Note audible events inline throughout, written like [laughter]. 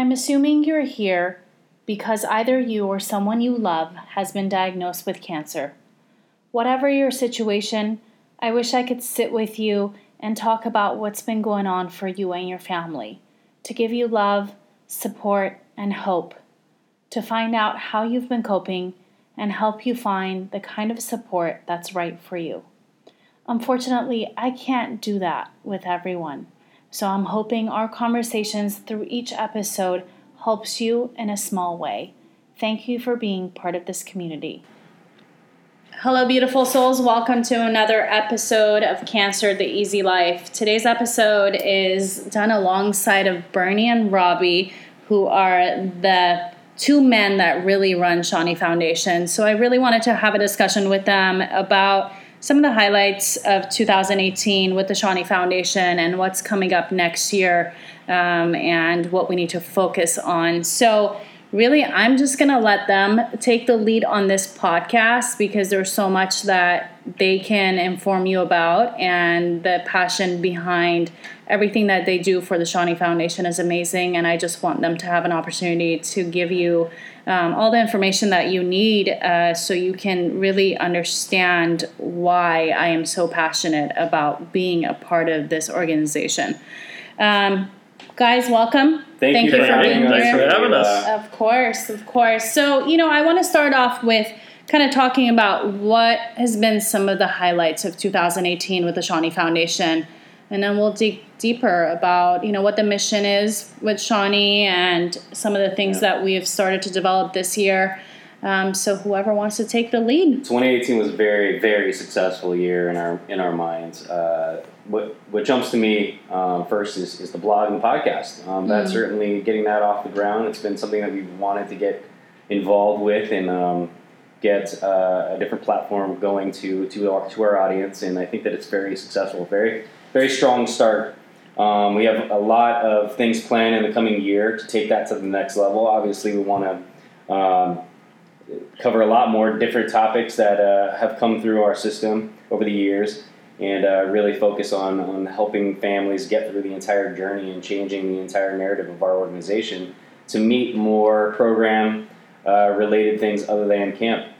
I'm assuming you're here because either you or someone you love has been diagnosed with cancer. Whatever your situation, I wish I could sit with you and talk about what's been going on for you and your family, to give you love, support, and hope, to find out how you've been coping and help you find the kind of support that's right for you. Unfortunately, I can't do that with everyone. So I'm hoping our conversations through each episode helps you in a small way. Thank you for being part of this community. Hello, beautiful souls. Welcome to another episode of Cancer the Easy Life. Today's episode is done alongside of Bernie and Robby, who are the two men that really run Seany Foundation. So I really wanted to have a discussion with them about some of the highlights of 2018 with the Seany Foundation and what's coming up next year um, and what we need to focus on. So, really, I'm just going to let them take the lead on this podcast because there's so much that they can inform you about, and the passion behind everything that they do for the Seany Foundation is amazing. And I just want them to have an opportunity to give you um, all the information that you need uh, so you can really understand why I am so passionate about being a part of this organization. Um, guys, welcome. Thank, Thank you, you, for, being here. Thanks for having us. Of course, of course. So, you know, I want to start off with kind of talking about what has been some of the highlights of 2018 with the Shawnee Foundation and then we'll dig deeper about you know what the mission is with Seany and some of the things yeah. that we have started to develop this year. Um, so whoever wants to take the lead. 2018 was a very very successful year in our in our minds. Uh, what what jumps to me um, first is, is the blog and podcast. Um, that's mm. certainly getting that off the ground. It's been something that we've wanted to get involved with and um, get uh, a different platform going to to our, to our audience. And I think that it's very successful. Very very strong start. Um, we have a lot of things planned in the coming year to take that to the next level. Obviously, we want to um, cover a lot more different topics that uh, have come through our system over the years and uh, really focus on, on helping families get through the entire journey and changing the entire narrative of our organization to meet more program uh, related things other than camp.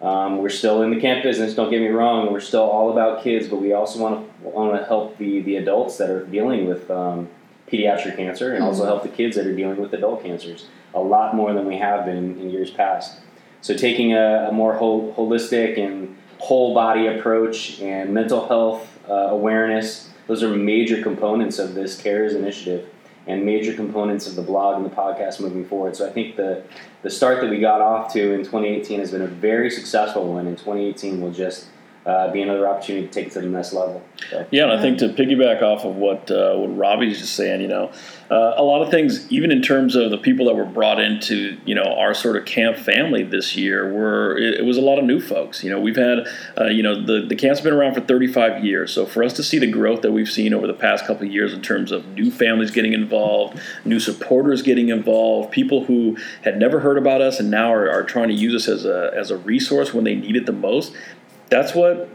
Um, we're still in the camp business. Don't get me wrong. We're still all about kids, but we also want to want to help the the adults that are dealing with um, pediatric cancer, and mm-hmm. also help the kids that are dealing with adult cancers. A lot more than we have been in years past. So taking a, a more whole, holistic and whole body approach and mental health uh, awareness, those are major components of this CARES initiative and major components of the blog and the podcast moving forward. So I think the the start that we got off to in 2018 has been a very successful one, and 2018 will just uh, be another opportunity to take it to the next level. So. Yeah, and I think to piggyback off of what uh, what Robby's just saying, you know, uh, a lot of things, even in terms of the people that were brought into you know our sort of camp family this year, were it, it was a lot of new folks. You know, we've had uh, you know the the camp's been around for 35 years, so for us to see the growth that we've seen over the past couple of years in terms of new families getting involved, new supporters getting involved, people who had never heard about us and now are, are trying to use us as a as a resource when they need it the most that's what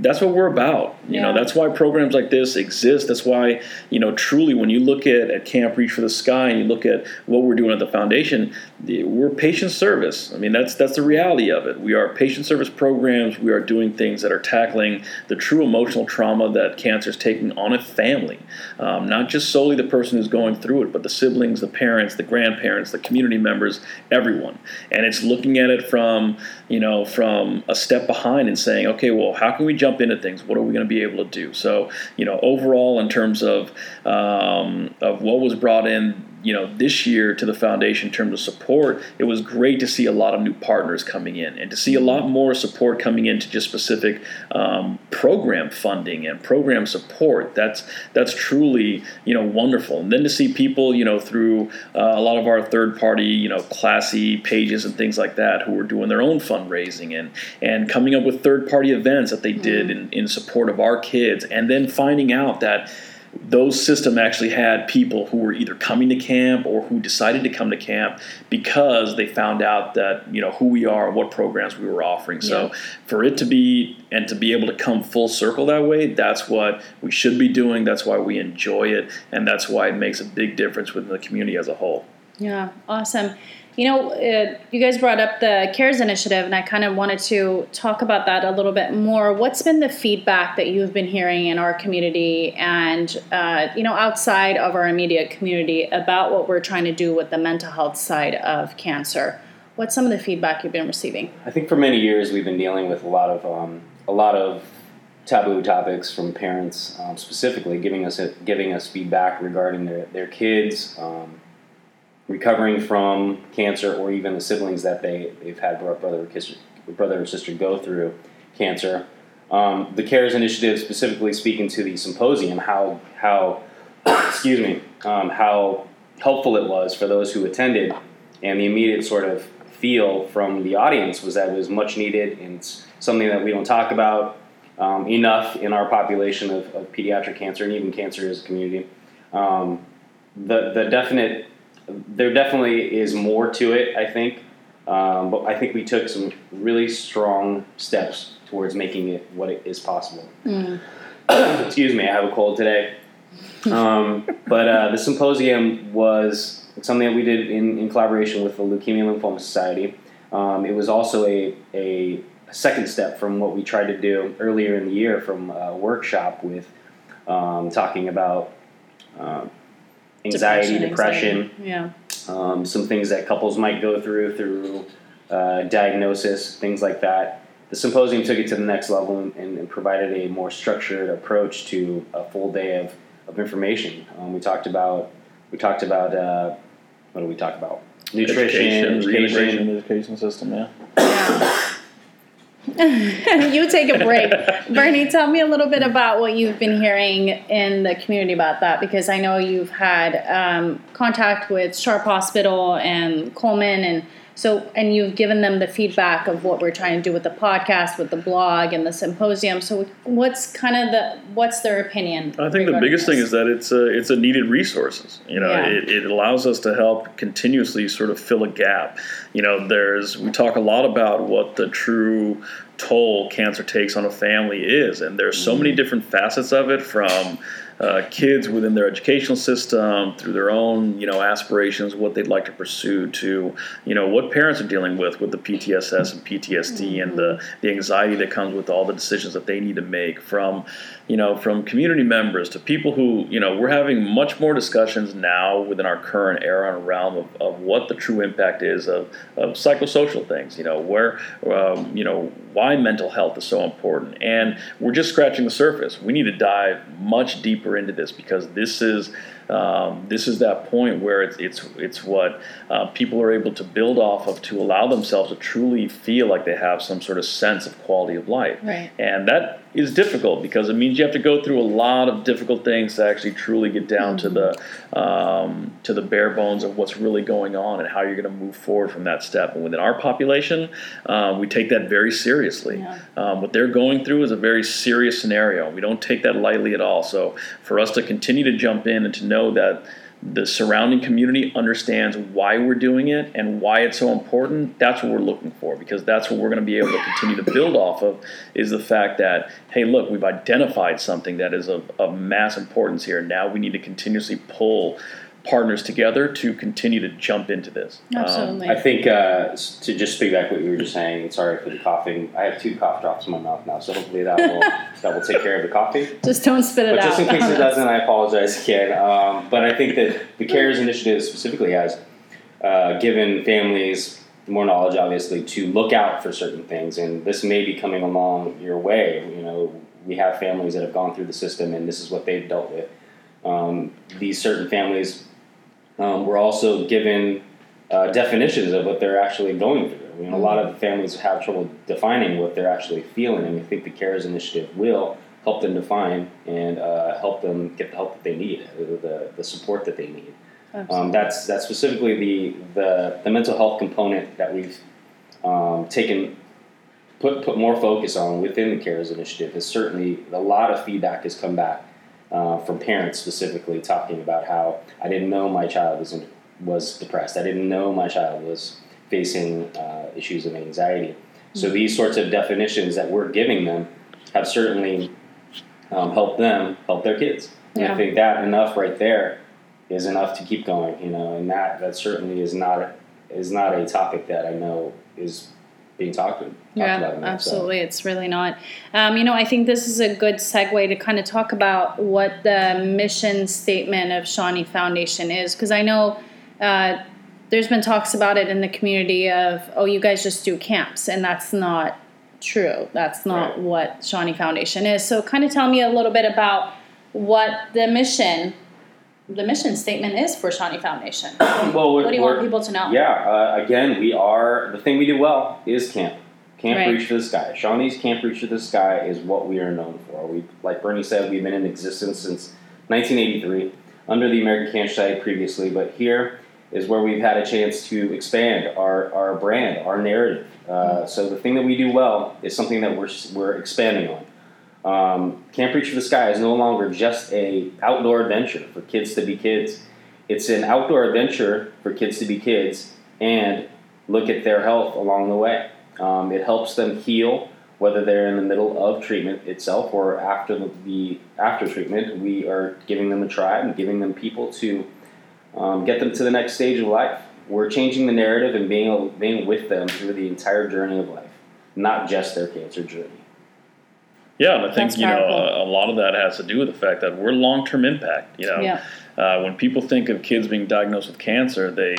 that's what we're about. You yeah. know, that's why programs like this exist. That's why, you know, truly when you look at, at Camp Reach for the Sky and you look at what we're doing at the foundation, we're patient service. I mean, that's that's the reality of it. We are patient service programs. We are doing things that are tackling the true emotional trauma that cancer is taking on a family. Um, not just solely the person who's going through it, but the siblings, the parents, the grandparents, the community members, everyone. And it's looking at it from, you know, from a step behind and saying, okay, well, how can we jump jump into things. What are we going to be able to do? So, you know, overall, in terms of um, of what was brought in you know this year to the foundation in terms of support it was great to see a lot of new partners coming in and to see a lot more support coming into just specific um, program funding and program support that's that's truly you know wonderful and then to see people you know through uh, a lot of our third party you know classy pages and things like that who were doing their own fundraising and and coming up with third party events that they did mm-hmm. in, in support of our kids and then finding out that those system actually had people who were either coming to camp or who decided to come to camp because they found out that you know who we are and what programs we were offering. So for it to be and to be able to come full circle that way that's what we should be doing. That's why we enjoy it. And that's why it makes a big difference within the community as a whole. Yeah, awesome. You know, uh, you guys brought up the CARES initiative, and I kind of wanted to talk about that a little bit more. What's been the feedback that you've been hearing in our community and, uh, you know, outside of our immediate community about what we're trying to do with the mental health side of cancer? What's some of the feedback you've been receiving? I think for many years we've been dealing with a lot of um, a lot of taboo topics from parents, um, specifically giving us a, giving us feedback regarding their their kids. Um, recovering from cancer or even the siblings that they, they've had brother or, brother or sister go through cancer. Um, the CARES initiative specifically speaking to the symposium, how, how [coughs] excuse me, um, how helpful it was for those who attended, and the immediate sort of feel from the audience was that it was much needed and something that we don't talk about um, enough in our population of, of, pediatric cancer and even cancer as a community. Um, the, the definite there definitely is more to it, I think. Um, but I think we took some really strong steps towards making it what it is possible. Mm. [coughs] Excuse me, I have a cold today. Um, but uh, the symposium was something that we did in, in collaboration with the Leukemia Lymphoma Society. Um, it was also a, a, second step from what we tried to do earlier in the year from a workshop with um, talking about uh, anxiety, depression, depression yeah, um, some things that couples might go through through uh, diagnosis, things like that. The symposium took it to the next level and, and, provided a more structured approach to a full day of, of information. Um, we talked about we talked about uh, what do we talk about? Nutrition, education, education. education system, yeah. [laughs] you take a break. Bernie, tell me a little bit about what you've been hearing in the community about that because I know you've had um, contact with Sharp Hospital and Coleman and so and you've given them the feedback of what we're trying to do with the podcast, with the blog and the symposium. So what's kind of the what's their opinion? I think the biggest this? thing is that it's a it's a needed resources. You know, yeah. it, it allows us to help continuously sort of fill a gap. You know, there's we talk a lot about what the true toll cancer takes on a family is, and there's so many mm-hmm. different facets of it from uh, kids within their educational system through their own you know aspirations what they'd like to pursue to you know what parents are dealing with with the PTSS and PTSD mm-hmm. and the, mm-hmm. the anxiety that comes with all the decisions that they need to make from you know from community members to people who you know we're having much more discussions now within our current era and realm of, of what the true impact is of, of psychosocial things you know where um, you know why mental health is so important and we're just scratching the surface we need to dive much deeper deeper into this because this is um, this is that point where it's it's it's what uh, people are able to build off of to allow themselves to truly feel like they have some sort of sense of quality of life. Right. And that is difficult because it means you have to go through a lot of difficult things to actually truly get down to the um, to the bare bones of what's really going on and how you're going to move forward from that step. And within our population, um, we take that very seriously. Yeah. Um, what they're going through is a very serious scenario. We don't take that lightly at all. So for us to continue to jump in and to know that the surrounding community understands why we're doing it and why it's so important that's what we're looking for because that's what we're going to be able to continue to build off of is the fact that hey look we've identified something that is of, of mass importance here now we need to continuously pull partners together to continue to jump into this. Absolutely. Um, I think uh, to just piggyback what you were just saying. Sorry for the coughing. I have two cough drops in my mouth now, so hopefully that will [laughs] that will take care of the coffee. Just don't spit it but out. Just in case it [laughs] doesn't, I apologize again. Um, but I think that the CARES initiative specifically has uh, given families more knowledge, obviously, to look out for certain things, and this may be coming along your way. You know, we have families that have gone through the system, and this is what they've dealt with. Um, these certain families um, we're also given uh, definitions of what they're actually going through. I mean, a lot of families have trouble defining what they're actually feeling, and I think the CARES initiative will help them define and uh, help them get the help that they need, the, the support that they need. Um, that's that's specifically the, the the mental health component that we've um, taken put put more focus on within the CARES initiative. Is certainly a lot of feedback has come back uh, from parents specifically talking about how I didn't know my child was in, was depressed. I didn't know my child was facing uh, issues of anxiety. So mm-hmm. these sorts of definitions that we're giving them have certainly um, helped them help their kids. And. I think that enough right there is enough to keep going. You know, and that that certainly is not is not a topic that I know is being talked, talked yeah, about. so. absolutely. It's really not. Um, you know, I think this is a good segue to kind of talk about what the mission statement of Seany Foundation is, because I know uh, there's been talks about it in the community of, oh, you guys just do camps, and that's not true. That's not Right. what Seany Foundation is. So, kind of tell me a little bit about what the mission, the mission statement is for Seany Foundation. [coughs] well, What do you want people to know? Yeah, uh, again, we are the thing we do well is camp. Camp Right. Reach for the Sky. Seany's Camp Reach for the Sky is what we are known for. We, like Bernie said, we've been in existence since 1983 under the American Cancer Society previously, but here is where we've had a chance to expand our, our brand, our narrative. Uh, so the thing that we do well is something that we're, we're expanding on. Um, Camp Reach for the Sky is no longer just a outdoor adventure for kids to be kids. It's an outdoor adventure for kids to be kids and look at their health along the way. Um, it helps them heal, whether they're in the middle of treatment itself or after the, the after treatment. We are giving them a tribe and giving them people to um, get them to the next stage of life. We're changing the narrative and being being with them through the entire journey of life, not just their cancer journey. Yeah, and I think That's you know a, a lot of that has to do with the fact that we're long term impact. You know, Yeah. uh, when people think of kids being diagnosed with cancer, they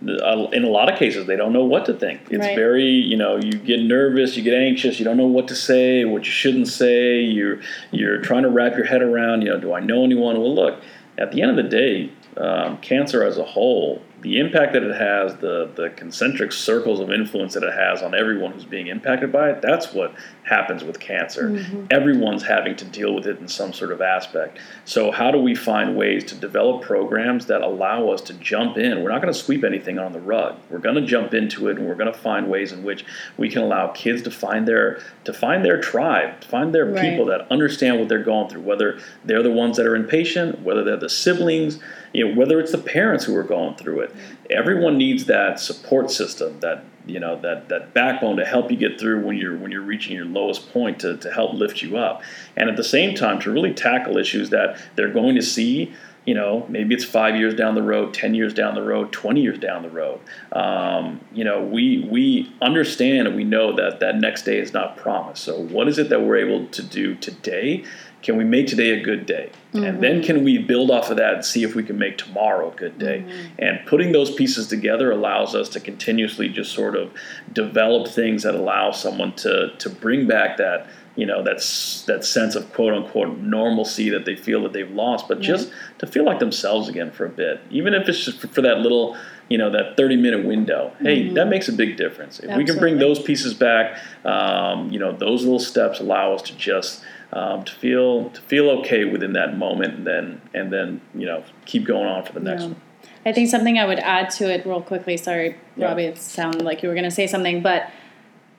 in a lot of cases they don't know what to think. It's Right. very you know you get nervous, you get anxious, you don't know what to say, what you shouldn't say. You're you're trying to wrap your head around. You know, do I know anyone? Well, look, at the end of the day, um, cancer as a whole, the impact that it has, the the concentric circles of influence that it has on everyone who's being impacted by it, that's what happens with cancer. Mm-hmm. Everyone's having to deal with it in some sort of aspect. So how do we find ways to develop programs that allow us to jump in? We're not going to sweep anything on the rug. We're going to jump into it and we're going to find ways in which we can allow kids to find their to find their tribe, to find their Right. people that understand what they're going through, whether they're the ones that are inpatient, whether they're the siblings, you know, whether it's the parents who are going through it. Everyone needs that support system, that you know, that that backbone to help you get through when you're when you're reaching your lowest point to, to help lift you up. And at the same time to really tackle issues that they're going to see you know, maybe it's five years down the road, ten years down the road, twenty years down the road. Um, you know, we we understand and we know that that next day is not promised. So, what is it that we're able to do today? Can we make today a good day? And then mm-hmm. can we build off of that and see if we can make tomorrow a good day? Mm-hmm. And putting those pieces together allows us to continuously just sort of develop things that allow someone to to bring back that you know that's that sense of quote unquote normalcy that they feel that they've lost, but just to feel like themselves again for a bit, even if it's just for, that little you know that 30 minute window hey that makes a big difference if we can bring those pieces back um, you know those little steps allow us to just um, to feel to feel okay within that moment and then and then you know keep going on for the next Yeah. one I think something I would add to it real quickly. Sorry, Yeah. Robby, it sounded like you were going to say something, but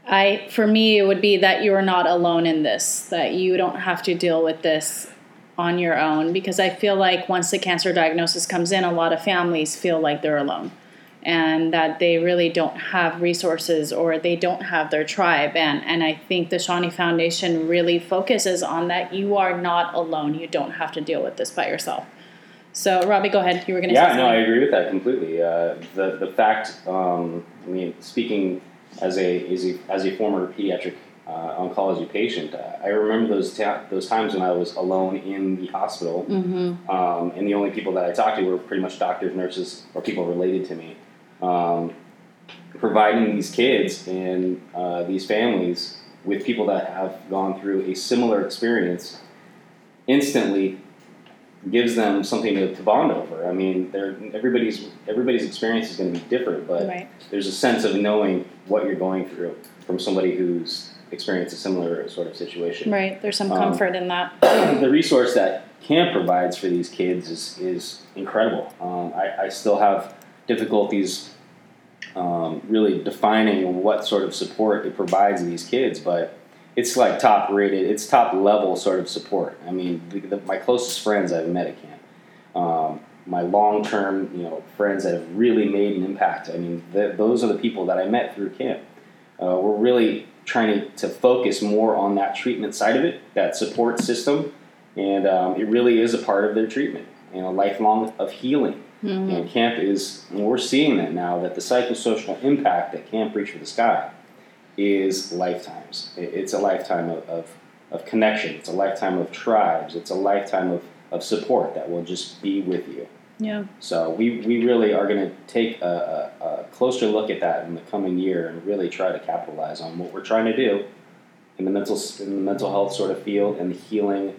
I, for me, it would be that you are not alone in this. That you don't have to deal with this on your own because I feel like once the cancer diagnosis comes in, a lot of families feel like they're alone. And that they really don't have resources or they don't have their tribe. And and I think the Seany Foundation really focuses on that. You are not alone. You don't have to deal with this by yourself. So Robby go ahead. You were going to say Yeah, no, I agree with that completely. Uh, the the fact, um, I mean, speaking as a as a, as a former pediatric uh, oncology patient, I remember those ta- those times when I was alone in the hospital, Mm-hmm. um, and the only people that I talked to were pretty much doctors, nurses, or people related to me. Um, providing these kids and uh, these families with people that have gone through a similar experience instantly gives them something to, to bond over. I mean, everybody's everybody's experience is going to be different, but right there's a sense of knowing what you're going through from somebody who's experienced a similar sort of situation. right there's some Um, comfort in that [clears throat] the resource that camp provides for these kids is, is incredible. Um, I, I still have difficulties um, really defining what sort of support it provides these kids, but it's like top rated, it's top level sort of support. I mean, the, the, my closest friends I've met at camp, um, my long term, you know, friends that have really made an impact. I mean, th- those are the people that I met through camp. Uh, we're really trying to, to focus more on that treatment side of it, that support system, and um, it really is a part of their treatment. you know, lifelong of healing. Mm-hmm. And camp is, and we're seeing that now that the psychosocial impact that Camp Reach for the Sky is lifetimes. It's a lifetime of, of, of connection. It's a lifetime of tribes. It's a lifetime of, of support that will just be with you. Yeah. So we, we really are going to take a, a, a closer look at that in the coming year and really try to capitalize on what we're trying to do in the mental in the mental health sort of field and the healing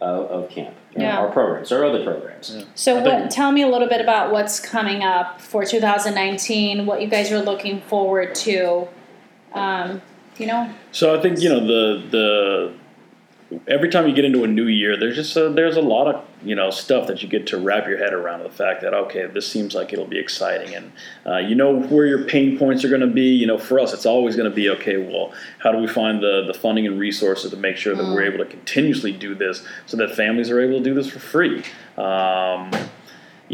of, of camp. and Yeah. Our programs, our other programs. Yeah. So, what? Tell me a little bit about what's coming up for 2019. What you guys are looking forward to. Um, you know. So I think you know the the every time you get into a new year, there's just a, there's a lot of you know stuff that you get to wrap your head around the fact that okay, this seems like it'll be exciting, and uh, you know where your pain points are going to be. You know, for us, it's always going to be okay. Well, how do we find the the funding and resources to make sure that we're able to continuously do this, so that families are able to do this for free. Um,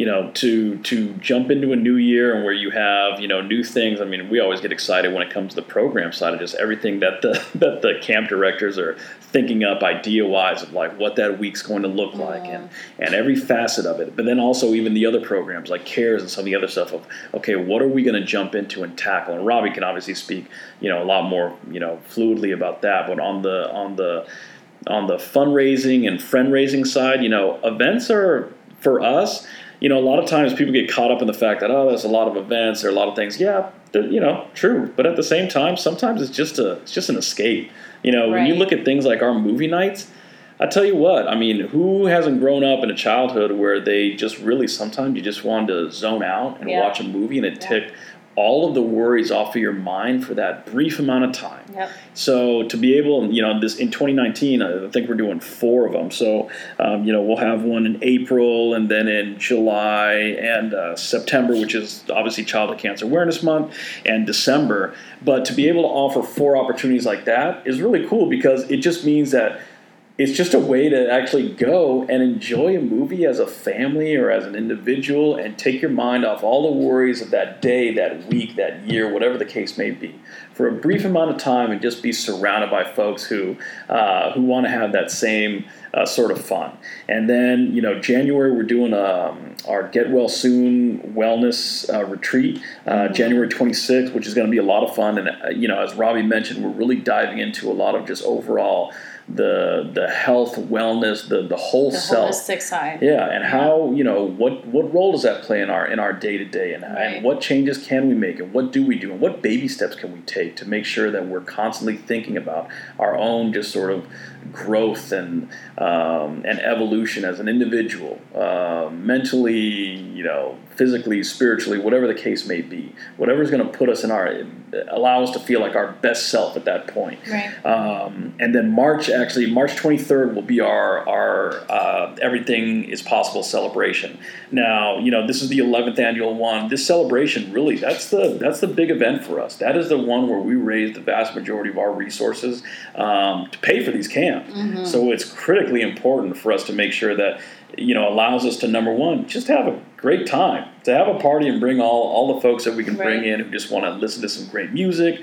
you know, to to jump into a new year and where you have you know new things. I mean, we always get excited when it comes to the program side of just everything that the [laughs] that the camp directors are thinking up idea wise of like what that week's going to look like and and every facet of it. But then also even the other programs like cares and some of the other stuff of okay, what are we going to jump into and tackle? And Robby can obviously speak you know a lot more you know fluidly about that. But on the on the on the fundraising and friend raising side, you know, events are for us. You know, a lot of times people get caught up in the fact that oh, there's a lot of events, there are a lot of things. Yeah, you know, true. But at the same time, sometimes it's just a it's just an escape. You know, when you look at things like our movie nights, I tell you what, I mean, who hasn't grown up in a childhood where they just really sometimes you just wanted to zone out and Yeah. watch a movie and it Yeah. took all of the worries off of your mind for that brief amount of time. Yep. So to be able, you know, this in 2019, I think we're doing four of them. So, um, you know, we'll have one in April and then in July and uh, September, which is obviously Childhood Cancer Awareness Month, and December. But to be able to offer four opportunities like that is really cool because it just means that it's just a way to actually go and enjoy a movie as a family or as an individual and take your mind off all the worries of that day, that week, that year, whatever the case may be, for a brief amount of time and just be surrounded by folks who uh, who want to have that same uh, sort of fun. And then you know January we're doing um, our Get Well Soon Wellness uh, Retreat, uh, January 26th, which is going to be a lot of fun. And uh, you know as Robby mentioned, we're really diving into a lot of just overall the the health, wellness, the the whole The self. holistic side. Yeah, and how you know what what role does that play in our in our day to day, and Right. and what changes can we make, and what do we do, and what baby steps can we take to make sure that we're constantly thinking about our own just sort of growth and um, and evolution as an individual, uh, mentally, you know, physically, spiritually, whatever the case may be, whatever is going to put us in our allow us to feel like our best self at that point. Right. Um, and then March, actually, March 23rd will be our our uh, Everything is Possible celebration. Now, you know, this is the 11th annual one. This celebration, really, that's the that's the big event for us. That is the one where we raise the vast majority of our resources um, to pay for these camps. So it's critically important for us to make sure that you know allows us to number one just have a great time. To have a party and bring all all the folks that we can bring in who just want to listen to some great music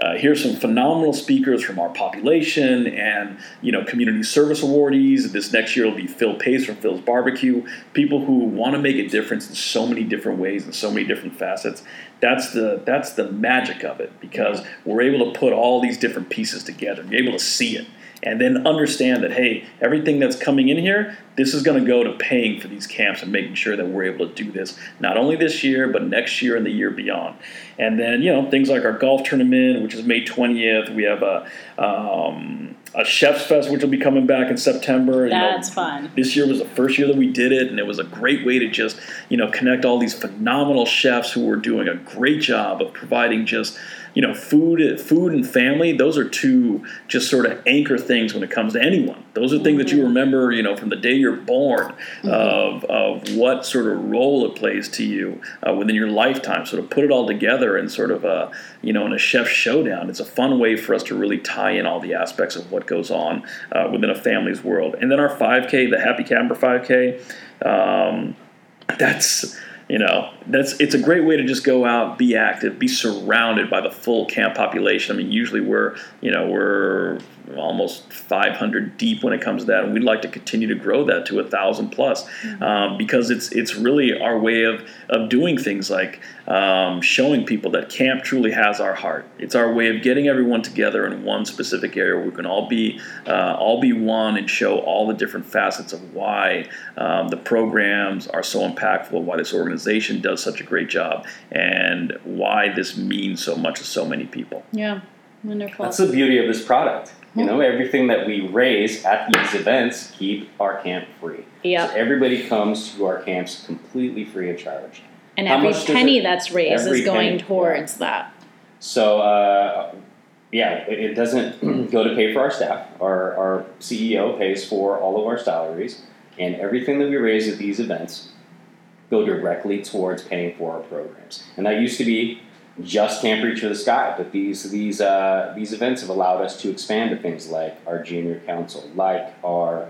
uh, hear some phenomenal speakers from our population and you know community service awardees. This next year will be phil pace from phil's barbecue. People who want to make a difference in so many different ways and so many different facets. That's the that's the magic of it because we're able to put all these different pieces together. You're able to see it and then understand that hey everything that's coming in here this is going to go to paying for these camps and making sure that we're able to do this not only this year but next year and the year beyond and then you know things like our golf tournament which is may 20th we have a um, a chef's fest which will be coming back in september You know, That's fun. this year was the first year that we did it and it was a great way to just you know connect all these phenomenal chefs who were doing a great job of providing just you know food food and family those are two just sort of anchor things when it comes to anyone. Those are things that you remember you know from the day you're born of, of what sort of role it plays to you uh, within your lifetime. Sort of put it all together and sort of a you know in a chef showdown it's a fun way for us to really tie in all the aspects of what goes on uh, within a family's world. And then our 5k the happy camper 5k um, that's you know that's it's a great way to just go out be active be surrounded by the full camp population. I mean usually we're you know we're almost 500 deep when it comes to that, and we'd like to continue to grow that to a thousand plus, Mm-hmm. um, because it's it's really our way of of doing things like um, showing people that camp truly has our heart. It's our way of getting everyone together in one specific area where we can all be uh, all be one and show all the different facets of why um, the programs are so impactful, and why this organization does such a great job, and why this means so much to so many people. Yeah, wonderful. That's the beauty of this product. You know, everything that we raise at these events keep our camp free. Yeah. So everybody comes to our camps completely free of charge. and how every penny it- that's raised is going penny, towards that. So, uh, yeah, it, it doesn't [clears throat] go to pay for our staff. Our, our CEO pays for all of our salaries, and everything that we raise at these events go directly towards paying for our programs. And that used to be just Camp Reach for the Sky, but these these uh, these events have allowed us to expand to things like our junior council, like our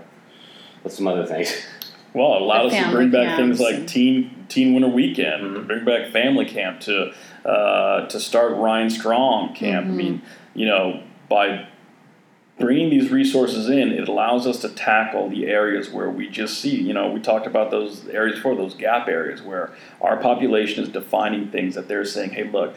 what's some other things. Well, it allowed us to bring back things like teen teen winter weekend, to Mhm. bring back family camp, to uh, to start Ryan Strong camp. I mean, you know, by bringing these resources in, it allows us to tackle the areas where we just see. You know, we talked about those areas for those gap areas where our population is defining things that they're saying, "Hey, look."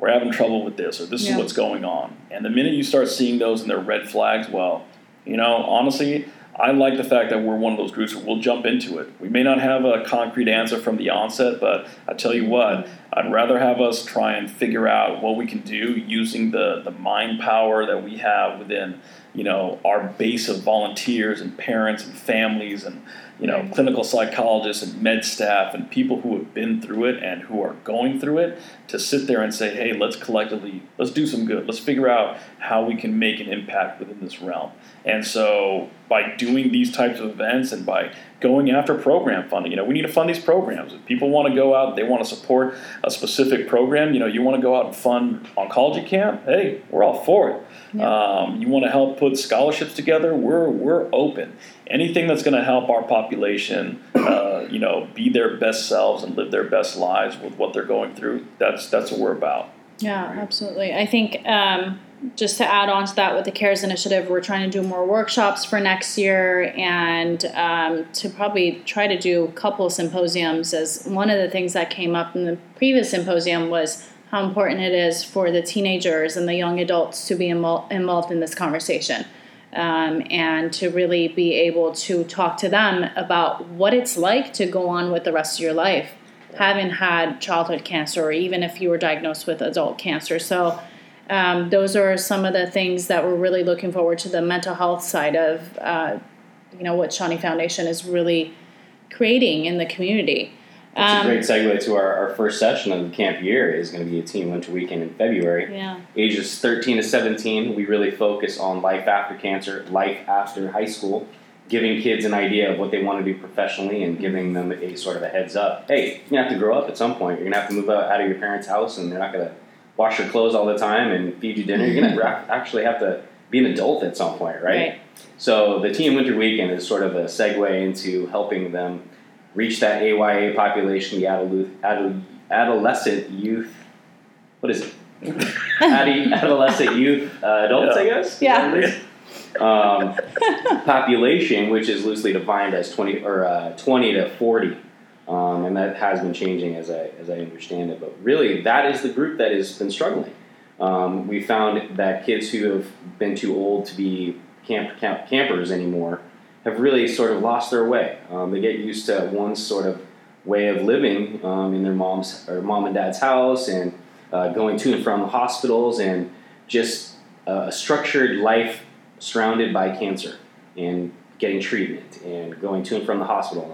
We're having trouble with this, or this Yeah. is what's going on. And the minute you start seeing those and they're red flags, well, you know, honestly, I like the fact that we're one of those groups where we'll jump into it. We may not have a concrete answer from the onset, but I tell you what, I'd rather have us try and figure out what we can do using the, the mind power that we have within, you know, our base of volunteers and parents and families and, you know, Right. clinical psychologists and med staff and people who have been through it and who are going through it to sit there and say, hey, let's collectively, let's do some good. Let's figure out how we can make an impact within this realm. And so by doing these types of events and by going after program funding, you know, we need to fund these programs. If people want to go out, they want to support a specific program, you know, you want to go out and fund oncology camp, hey, we're all for it. Um, you want to help put scholarships together, we're, we're open. Anything that's going to help our population, uh, you know, be their best selves and live their best lives with what they're going through, that's, that's what we're about. Yeah, absolutely. I think um, just to add on to that with the CARES initiative, we're trying to do more workshops for next year and um, to probably try to do a couple symposiums. As one of the things that came up in the previous symposium was how important it is for the teenagers and the young adults to be invol- involved in this conversation. Um, and to really be able to talk to them about what it's like to go on with the rest of your life having had childhood cancer or even if you were diagnosed with adult cancer so um, those are some of the things that we're really looking forward to the mental health side of uh, you know what seany foundation is really creating in the community It's Um, a great segue to our, our first session of the camp year is going to be a teen winter weekend in February. yeah Ages 13 to 17, we really focus on life after cancer, life after high school, giving kids an idea of what they want to do professionally and giving them a sort of a heads up. Hey, you're going to have to grow up at some point. You're going to have to move out, out of your parents' house and they're not going to wash your clothes all the time and feed you dinner. You're going to actually have to be an adult at some point, right? Right. So the Teen Winter Weekend is sort of a segue into helping them reach that AYA population, the adolu- adolescent youth. What is it? [laughs] Adolescent youth uh, adults, I guess. Yeah. Um, population, which is loosely defined as twenty or uh, twenty to forty, um, and that has been changing as I as I understand it. But really, that is the group that has been struggling. Um, we found that kids who have been too old to be camp, camp campers anymore have really sort of lost their way. Um, they get used to one sort of way of living um, in their mom's or mom and dad's house and uh, going to and from hospitals and just uh, a structured life surrounded by cancer and getting treatment and going to and from the hospital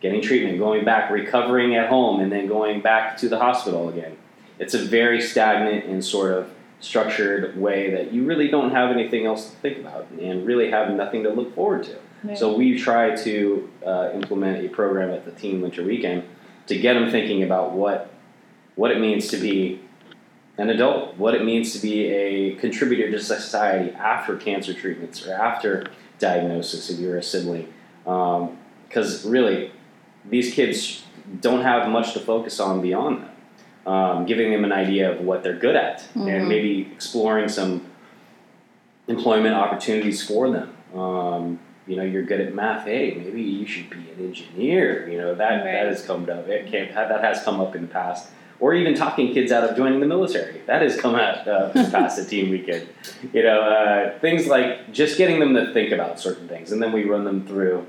getting treatment, going back, recovering at home, and then going back to the hospital again. It's a very stagnant and sort of structured way that you really don't have anything else to think about and really have nothing to look forward to. So we try to uh, implement a program at the Teen Winter Weekend to get them thinking about what what it means to be an adult, what it means to be a contributor to society after cancer treatments or after diagnosis if you're a sibling. Because really, these kids don't have much to focus on beyond that. Um, giving them an idea of what they're good at and Mhm. maybe exploring some employment opportunities for them. Um, you know, you're good at math. Hey, maybe you should be an engineer. You know that Right. that has come up. It came, that has come up in the past. Or even talking kids out of joining the military. That has come out uh, [laughs] past at Team Weekend. You know, uh, things like just getting them to think about certain things, and then we run them through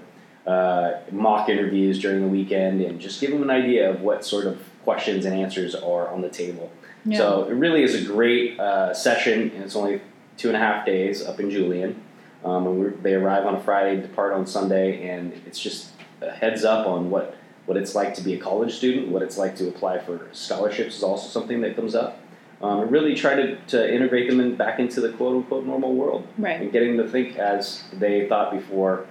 uh, mock interviews during the weekend, and just give them an idea of what sort of questions and answers are on the table. Yeah. So it really is a great uh, session, and it's only two and a half days up in Julian. Um, and we're, they arrive on a Friday, depart on Sunday, and it's just a heads up on what, what it's like to be a college student, what it's like to apply for scholarships is also something that comes up. Um, and really try to, to integrate them in, back into the quote unquote normal world right. and getting them to think as they thought before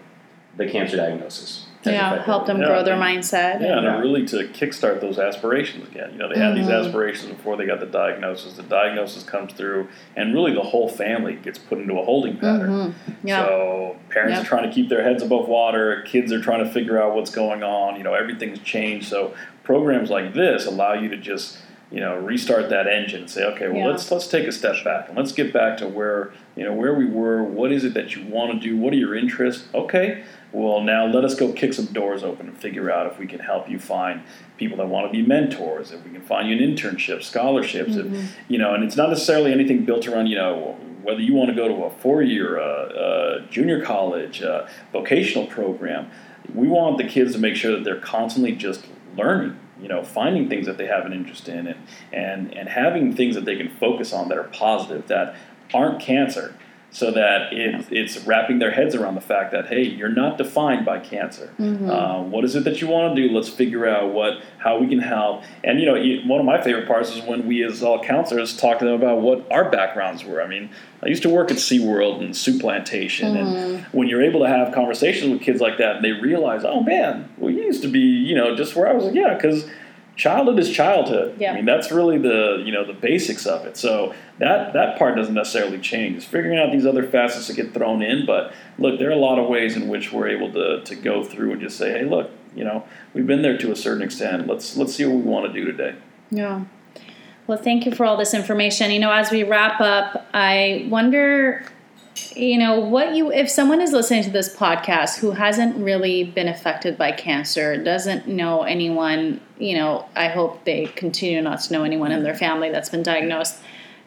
the cancer diagnosis. Yeah, help them Yeah, grow their and- mindset. Yeah, and Yeah. really to kickstart those aspirations again. You know, they had these Mhm. aspirations before they got the diagnosis. The diagnosis comes through, and really the whole family gets put into a holding pattern. Mhm. Yeah. So parents Yeah. are trying to keep their heads above water. Kids are trying to figure out what's going on. You know, everything's changed. So programs like this allow you to just you know restart that engine and say, okay, well Yeah. let's let's take a step back and let's get back to where you know where we were. What is it that you want to do? What are your interests? Okay. Well, now let us go kick some doors open and figure out if we can help you find people that want to be mentors, if we can find you an internship, scholarships, Mm-hmm. if, you know, and it's not necessarily anything built around, you know, whether you want to go to a four-year uh, uh, junior college, uh, vocational program. We want the kids to make sure that they're constantly just learning, you know, finding things that they have an interest in, and and and having things that they can focus on that are positive, that aren't cancer, so that it, it's wrapping their heads around the fact that hey, you're not defined by cancer. Mhm. Uh, what is it that you want to do? Let's figure out what how we can help. And you know, one of my favorite parts is when we, as all counselors, talk to them about what our backgrounds were. I mean, I used to work at SeaWorld and Soup Plantation, and when you're able to have conversations with kids like that, and they realize, oh man, well, you used to be, you know, just where I was like, yeah, because childhood is childhood. Yeah. I mean, that's really the you know the basics of it. So that that part doesn't necessarily change. It's figuring out these other facets that get thrown in. But look, there are a lot of ways in which we're able to to go through and just say, hey, look, you know, we've been there to a certain extent. Let's let's see what we want to do today. Yeah. Well, thank you for all this information. You know, as we wrap up, I wonder, you know, what you, if someone is listening to this podcast who hasn't really been affected by cancer, doesn't know anyone, you know, I hope they continue not to know anyone in their family that's been diagnosed.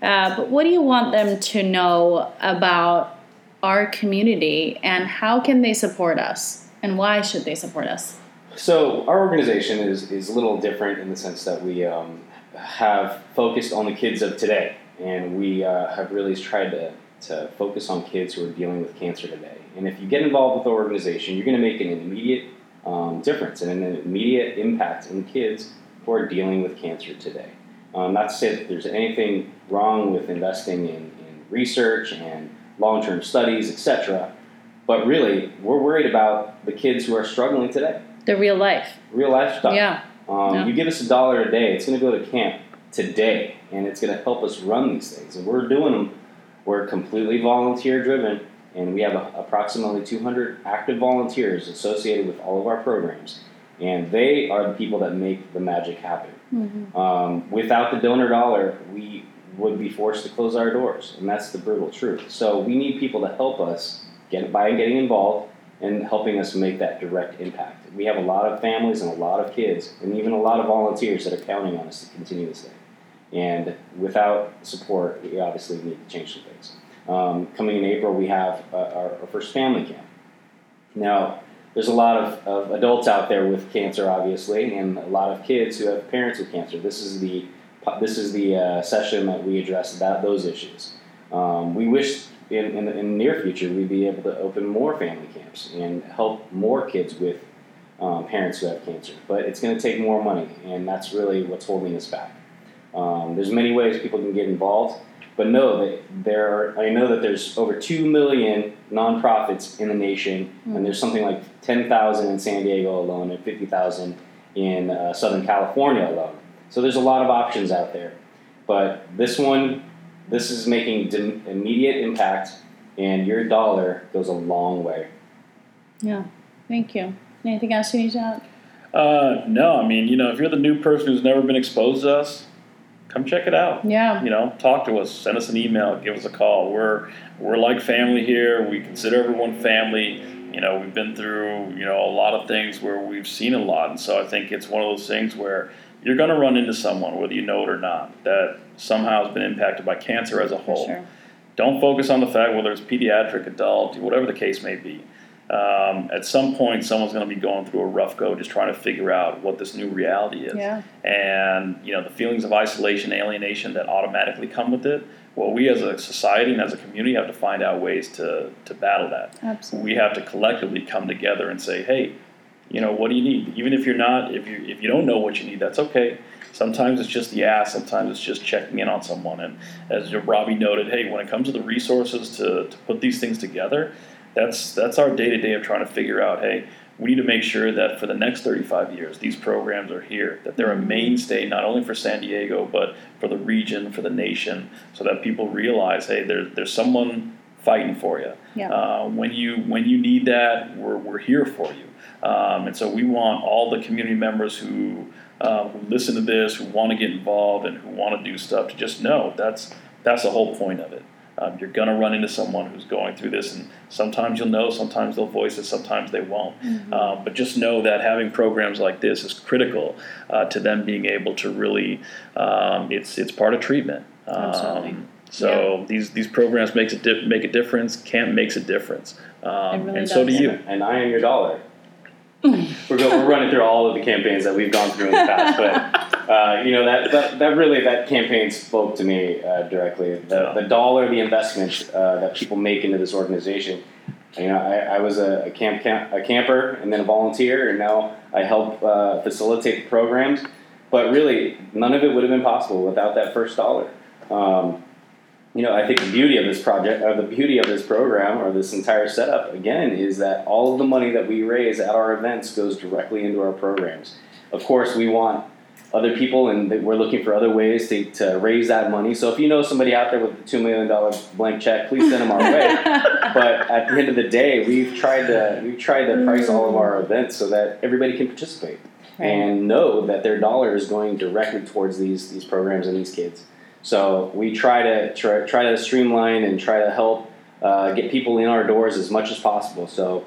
Uh, but what do you want them to know about our community and how can they support us and why should they support us? So our organization is, is a little different in the sense that we um, have focused on the kids of today, and we uh, have really tried to, to focus on kids who are dealing with cancer today. And if you get involved with the organization, you're going to make an immediate um, difference and an immediate impact in kids who are dealing with cancer today. Um, not to say that there's anything wrong with investing in, in research and long-term studies, etc. But really, we're worried about the kids who are struggling today The real life. real life stuff. Yeah. Um, Yeah. You give us a dollar a day, it's going to go to camp today, and it's going to help us run these things. And we're doing them. We're completely volunteer driven, and we have a, approximately 200 active volunteers associated with all of our programs. And they are the people that make the magic happen. Mm-hmm. Um, without the donor dollar, we would be forced to close our doors, and that's the brutal truth. So we need people to help us get by getting involved and helping us make that direct impact. We have a lot of families and a lot of kids, and even a lot of volunteers that are counting on us to continue this thing. And without support, we obviously need to change some things. Um, coming in April, we have uh, our, our first family camp. Now, there's a lot of, of adults out there with cancer, obviously, and a lot of kids who have parents with cancer. This is the this is the uh, session that we address about those issues. Um, we wish in, in, the, in the near future we'd be able to open more family camps and help more kids with um, parents who have cancer, but it's going to take more money, and that's really what's holding us back. Um, there's many ways people can get involved, but know that there are, I know that there's over 2 million nonprofits in the nation, and there's something like 10,000 in San Diego alone and 50,000 in uh, Southern California alone. So there's a lot of options out there. But this one, this is making dim- immediate impact, and your dollar goes a long way. Yeah. Thank you. Anything else you need to add? Uh, no, I mean, you know, if you're the new person who's never been exposed to us, come check it out. Yeah. You know, talk to us, send us an email, give us a call. We're we're like family here. We consider everyone family. You know, we've been through you know a lot of things where we've seen a lot, and so I think it's one of those things where you're going to run into someone, whether you know it or not, that somehow has been impacted by cancer as a whole. Sure. Don't focus on the fact whether it's pediatric, adult, whatever the case may be. Um, at some point, someone's going to be going through a rough go, just trying to figure out what this new reality is. Yeah. And you know the feelings of isolation, alienation that automatically come with it. Well, we as a society and as a community have to find out ways to to battle that. Absolutely. We have to collectively come together and say, hey, you know, what do you need? Even if you're not, if you if you don't know what you need, that's okay. Sometimes it's just the ask. Sometimes it's just checking in on someone. And as Robby noted, hey, when it comes to the resources to, to put these things together, that's that's our day to day of trying to figure out. Hey, we need to make sure that for the next 35 years, these programs are here. That they're a mainstay not only for San Diego but for the region, for the nation, so that people realize, hey, there's there's someone fighting for you. Yeah. Uh, when you when you need that, we're we're here for you. Um, and so we want all the community members who uh, who listen to this, who want to get involved, and who want to do stuff to just know that's that's the whole point of it. Um, you're gonna run into someone who's going through this, and sometimes you'll know, sometimes they'll voice it, sometimes they won't. Um, but just know that having programs like this is critical uh, to them being able to really. Um, it's it's part of treatment. Absolutely. Um, so these these programs makes a di- make a difference. Camp makes a difference, um, really and so do you. And I am your dollar. [laughs] we're, go, we're running through all of the campaigns that we've gone through in the past, but uh, you know that, that that really that campaign spoke to me uh, directly. The, the dollar, the investment uh, that people make into this organization. You know, I, I was a, a camp, camp a camper and then a volunteer, and now I help uh, facilitate the programs. But really, none of it would have been possible without that first dollar. Um, you know, I think the beauty of this project, or the beauty of this program, or this entire setup, again, is that all of the money that we raise at our events goes directly into our programs. Of course, we want other people, and we're looking for other ways to, to raise that money. So if you know somebody out there with a two million dollar blank check, please send them our way. [laughs] But at the end of the day, we've tried to we've tried to price all of our events so that everybody can participate Right. and know that their dollar is going directly towards these these programs and these kids. So we try to try, try to streamline and try to help uh, get people in our doors as much as possible. So,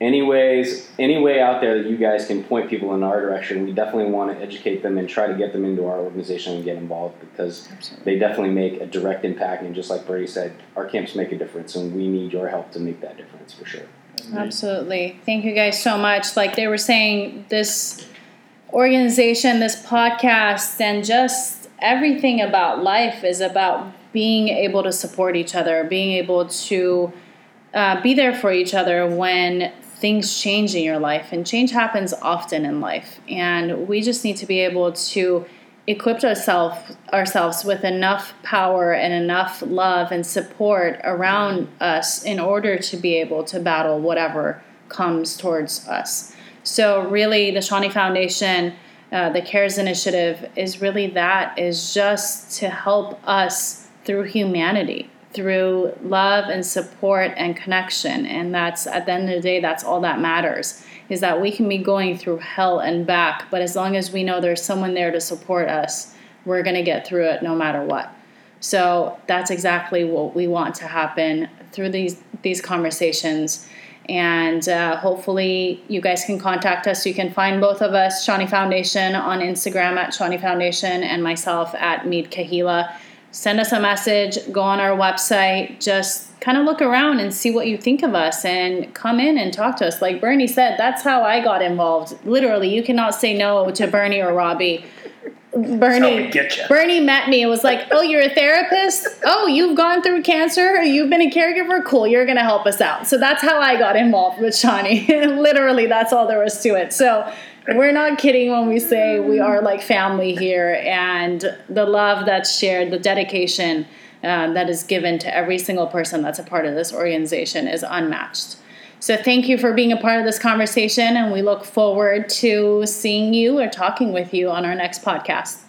anyways, any way out there that you guys can point people in our direction, we definitely want to educate them and try to get them into our organization and get involved because Absolutely. they definitely make a direct impact. And just like Brady said, our camps make a difference, and we need your help to make that difference for sure. Absolutely. Thank you guys so much. Like they were saying, this organization, this podcast, and just everything about life is about being able to support each other, being able to uh, be there for each other when things change in your life. And change happens often in life. And we just need to be able to equip ourselves ourselves with enough power and enough love and support around us in order to be able to battle whatever comes towards us. So really the Seany Foundation, uh, the CARES initiative is really that is just to help us through humanity, through love and support and connection. And that's at the end of the day, that's all that matters is that we can be going through hell and back, but as long as we know there's someone there to support us, we're going to get through it no matter what. So that's exactly what we want to happen through these these conversations. And uh, hopefully, you guys can contact us. You can find both of us, Seany Foundation, on Instagram at Seany Foundation, and myself at Meet Kahila. Send us a message, go on our website, just kind of look around and see what you think of us and come in and talk to us. Like Bernie said, that's how I got involved. Literally, you cannot say no to Bernie or Robby. Bernie. Bernie met me and was like, "Oh, you're a therapist? Oh, you've gone through cancer? You've been a caregiver? Cool, you're gonna help us out." So that's how I got involved with Seany. [laughs] Literally, that's all there was to it. So we're not kidding when we say we are like family here, and the love that's shared, the dedication uh, that is given to every single person that's a part of this organization is unmatched. So thank you for being a part of this conversation, and we look forward to seeing you or talking with you on our next podcast.